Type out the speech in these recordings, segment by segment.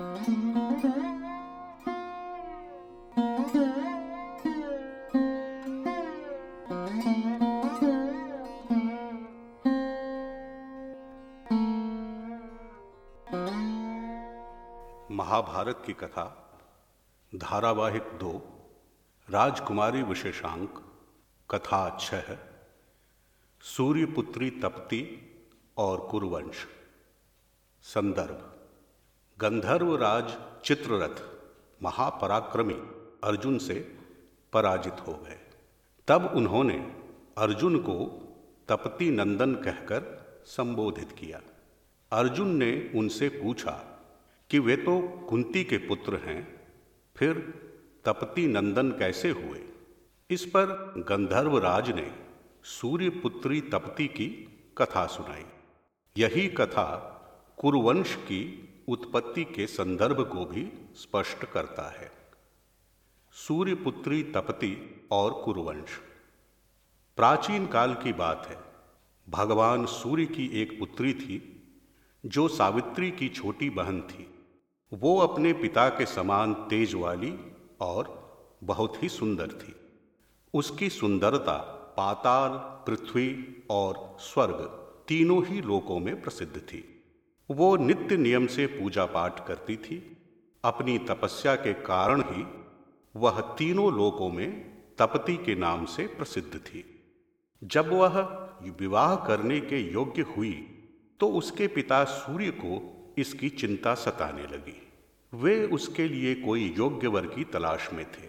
महाभारत की कथा धारावाहिक दो राजकुमारी विशेषांक कथा छह सूर्यपुत्री तप्ती और कुरुवंश संदर्भ। गंधर्व राज चित्ररथ, महापराक्रमी अर्जुन से पराजित हो गए। तब उन्होंने अर्जुन को तपती नंदन कहकर संबोधित किया। अर्जुन ने उनसे पूछा कि वे तो कुंती के पुत्र हैं, फिर तपती नंदन कैसे हुए? इस पर गंधर्व राज ने सूर्यपुत्री तपती की कथा सुनाई। यही कथा कुरुवंश की उत्पत्ति के संदर्भ को भी स्पष्ट करता है। सूर्यपुत्री तपति और कुरुवंश। प्राचीन काल की बात है। भगवान सूर्य की एक पुत्री थी, जो सावित्री की छोटी बहन थी। वो अपने पिता के समान तेज वाली और बहुत ही सुंदर थी। उसकी सुंदरता पाताल, पृथ्वी और स्वर्ग तीनों ही लोकों में प्रसिद्ध थी। वो नित्य नियम से पूजा पाठ करती थी। अपनी तपस्या के कारण ही वह तीनों लोकों में तपति के नाम से प्रसिद्ध थी। जब वह विवाह करने के योग्य हुई तो उसके पिता सूर्य को इसकी चिंता सताने लगी। वे उसके लिए कोई योग्य वर की तलाश में थे।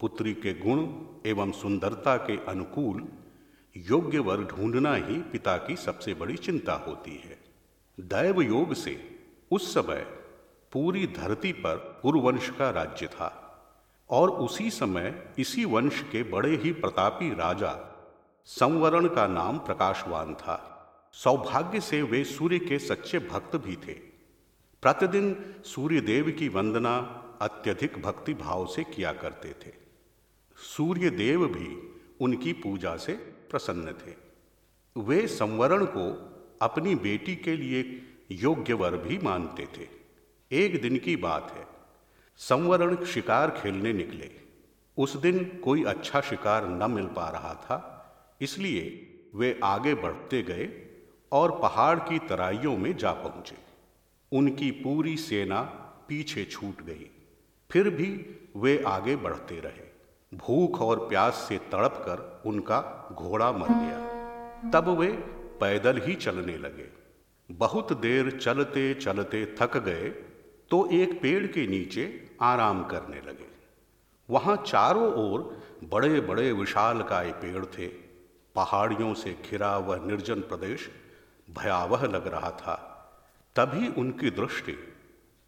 पुत्री के गुण एवं सुंदरता के अनुकूल योग्य वर ढूंढना ही पिता की सबसे बड़ी चिंता होती है। दैव योग से उस समय पूरी धरती पर कुरुवंश का राज्य था और उसी समय इसी वंश के बड़े ही प्रतापी राजा संवरण का नाम प्रकाशवान था। सौभाग्य से वे सूर्य के सच्चे भक्त भी थे। प्रतिदिन सूर्य देव की वंदना अत्यधिक भक्ति भाव से किया करते थे। सूर्य देव भी उनकी पूजा से प्रसन्न थे। वे संवरण को अपनी बेटी के लिए योग्य वर भी मानते थे। एक दिन की बात है। संवरण शिकार खेलने निकले। उस दिन कोई अच्छा शिकार न मिल पा रहा था, इसलिए वे आगे बढ़ते गए और पहाड़ की तराइयों में जा पहुँचे। उनकी पूरी सेना पीछे छूट गई। फिर भी वे आगे बढ़ते रहे। भूख और प्यास से तड़प कर उनका घोड़ा मर गया। तब वे पैदल ही चलने लगे। बहुत देर चलते चलते थक गए तो एक पेड़ के नीचे आराम करने लगे। वहाँ चारों ओर बड़े बड़े विशालकाय पेड़ थे। पहाड़ियों से घिरा वह निर्जन प्रदेश भयावह लग रहा था। तभी उनकी दृष्टि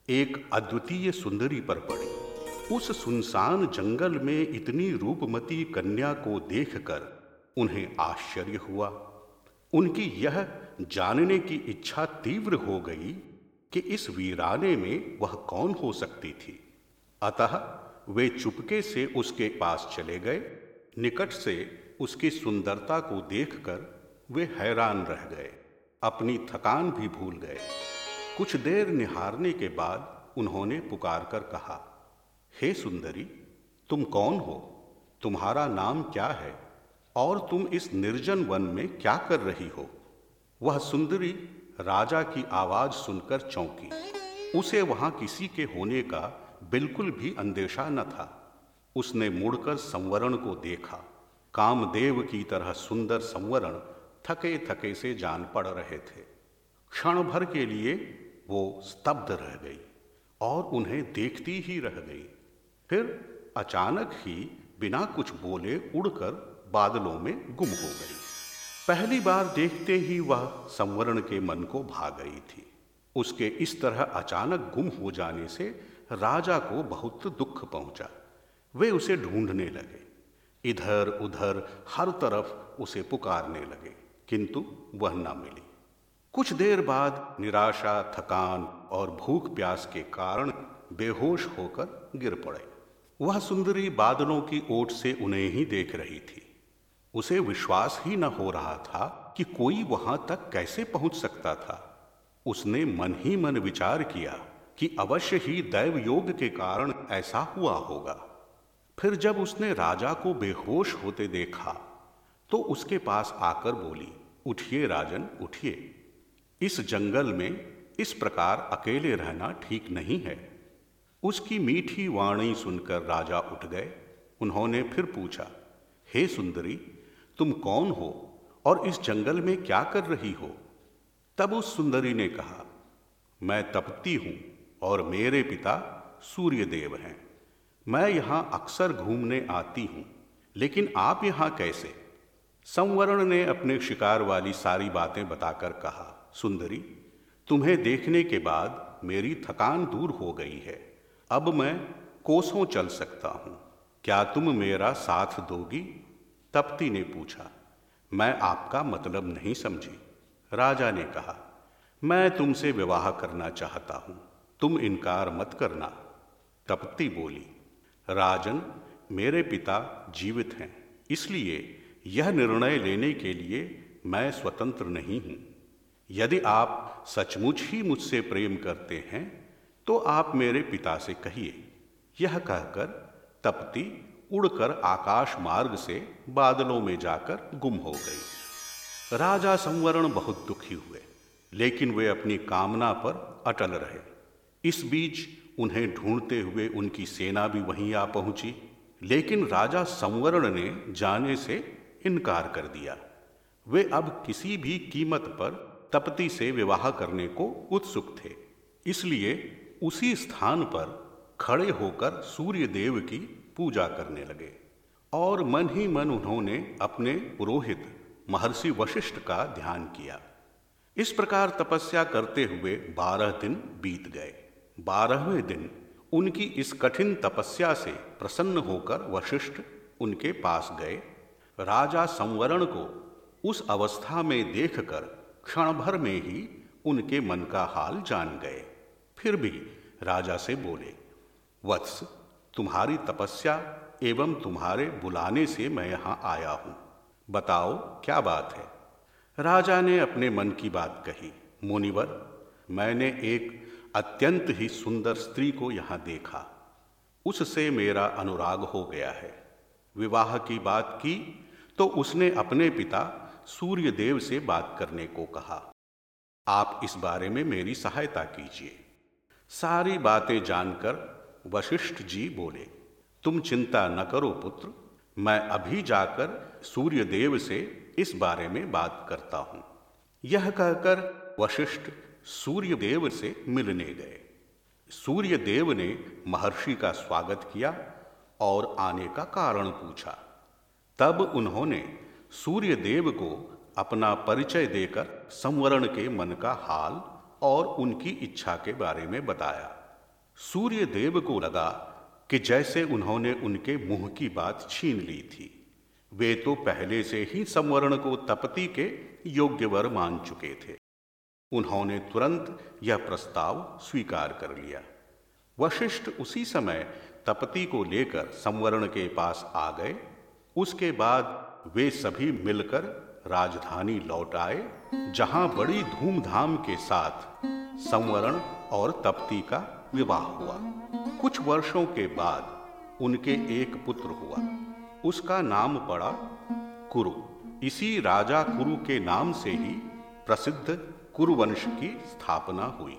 एक अद्वितीय सुंदरी पर पड़ी। उस सुनसान जंगल में इतनी रूपमती कन्या को देखकर उन्हें आश्चर्य हुआ। उनकी यह जानने की इच्छा तीव्र हो गई कि इस वीराने में वह कौन हो सकती थी। अतः वे चुपके से उसके पास चले गए। निकट से उसकी सुंदरता को देखकर वे हैरान रह गए। अपनी थकान भी भूल गए। कुछ देर निहारने के बाद उन्होंने पुकार कर कहा, हे सुंदरी, तुम कौन हो? तुम्हारा नाम क्या है? और तुम इस निर्जन वन में क्या कर रही हो? वह सुंदरी राजा की आवाज़ सुनकर चौंकी। उसे वहाँ किसी के होने का बिल्कुल भी अंदेशा न था। उसने मुड़कर संवरण को देखा। कामदेव की तरह सुंदर संवरण थके थके से जान पड़ रहे थे। क्षण भर के लिए वो स्तब्ध रह गई और उन्हें देखती ही रह गई। फिर अचानक ही बिना कुछ बोले उड़कर बादलों में गुम हो गई। पहली बार देखते ही वह संवरण के मन को भा गई थी। उसके इस तरह अचानक गुम हो जाने से राजा को बहुत दुख पहुँचा। वे उसे ढूँढने लगे। इधर उधर हर तरफ़ उसे पुकारने लगे, किंतु वह न मिली। कुछ देर बाद निराशा, थकान और भूख प्यास के कारण बेहोश होकर गिर पड़े। वह सुंदरी बादलों की ओट से उन्हें ही देख रही थी। उसे विश्वास ही न हो रहा था कि कोई वहाँ तक कैसे पहुँच सकता था। उसने मन ही मन विचार किया कि अवश्य ही दैव योग के कारण ऐसा हुआ होगा। फिर जब उसने राजा को बेहोश होते देखा तो उसके पास आकर बोली, उठिए राजन, उठिए। इस जंगल में इस प्रकार अकेले रहना ठीक नहीं है। उसकी मीठी वाणी सुनकर राजा उठ गए। उन्होंने फिर पूछा, हे सुंदरी तुम कौन हो और इस जंगल में क्या कर रही हो? तब उस सुंदरी ने कहा, मैं तपती हूँ और मेरे पिता सूर्यदेव हैं। मैं यहाँ अक्सर घूमने आती हूँ, लेकिन आप यहाँ कैसे? संवरण ने अपने शिकार वाली सारी बातें बताकर कहा, सुंदरी, तुम्हें देखने के बाद मेरी थकान दूर हो गई है। अब मैं कोसों चल सकता हूँ। क्या तुम मेरा साथ दोगी? तप्ती ने पूछा, मैं आपका मतलब नहीं समझी? राजा ने कहा, मैं तुमसे विवाह करना चाहता हूँ, तुम इनकार मत करना। तप्ती बोली, राजन, मेरे पिता जीवित हैं, इसलिए यह निर्णय लेने के लिए मैं स्वतंत्र नहीं हूँ। यदि आप सचमुच ही मुझसे प्रेम करते हैं तो आप मेरे पिता से कहिए। यह कहकर तप्ती उड़कर आकाश मार्ग से बादलों में जाकर गुम हो गई। राजा संवरण बहुत दुखी हुए, लेकिन वे अपनी कामना पर अटल रहे। इस बीच उन्हें ढूंढते हुए उनकी सेना भी वहीं आ पहुँची, लेकिन राजा संवरण ने जाने से इनकार कर दिया। वे अब किसी भी कीमत पर तपती से विवाह करने को उत्सुक थे, इसलिए उसी स्थान पर खड़े होकर सूर्य देव की पूजा करने लगे। और मन ही मन उन्होंने अपने पुरोहित, महर्षि वशिष्ठ का ध्यान किया। इस प्रकार तपस्या करते हुए बारह दिन बीत गए। बारहवें दिन उनकी इस कठिन तपस्या से प्रसन्न होकर वशिष्ठ उनके पास गए। राजा संवरण को उस अवस्था में देखकर क्षण भर में ही उनके मन का हाल जान गए। फिर भी राजा से बोले, वत्स तुम्हारी तपस्या एवं तुम्हारे बुलाने से मैं यहाँ आया हूँ। बताओ, क्या बात है? राजा ने अपने मन की बात कही, मुनिवर, मैंने एक अत्यंत ही सुंदर स्त्री को यहाँ देखा। उससे मेरा अनुराग हो गया है। विवाह की बात की तो उसने अपने पिता सूर्यदेव से बात करने को कहा। आप इस बारे में मेरी सहायता कीजिए। सारी बातें जानकर वशिष्ठ जी बोले, तुम चिंता न करो पुत्र, मैं अभी जाकर सूर्य देव से इस बारे में बात करता हूँ। यह कहकर वशिष्ठ सूर्य देव से मिलने गए। सूर्य देव ने महर्षि का स्वागत किया और आने का कारण पूछा। तब उन्होंने सूर्य देव को अपना परिचय देकर संवरण के मन का हाल और उनकी इच्छा के बारे में बताया। सूर्य देव को लगा कि जैसे उन्होंने उनके मुँह की बात छीन ली थी, वे तो पहले से ही संवरण को तपति के योग्य वर मान चुके थे। उन्होंने तुरंत यह प्रस्ताव स्वीकार कर लिया। वशिष्ठ उसी समय तपति को लेकर संवरण के पास आ गए। उसके बाद वे सभी मिलकर राजधानी लौट आए, जहाँ बड़ी धूमधाम के साथ संवरण और तपती का विवाह हुआ। कुछ वर्षों के बाद उनके एक पुत्र हुआ। उसका नाम पड़ा कुरु। इसी राजा कुरु के नाम से ही प्रसिद्ध कुरुवंश की स्थापना हुई।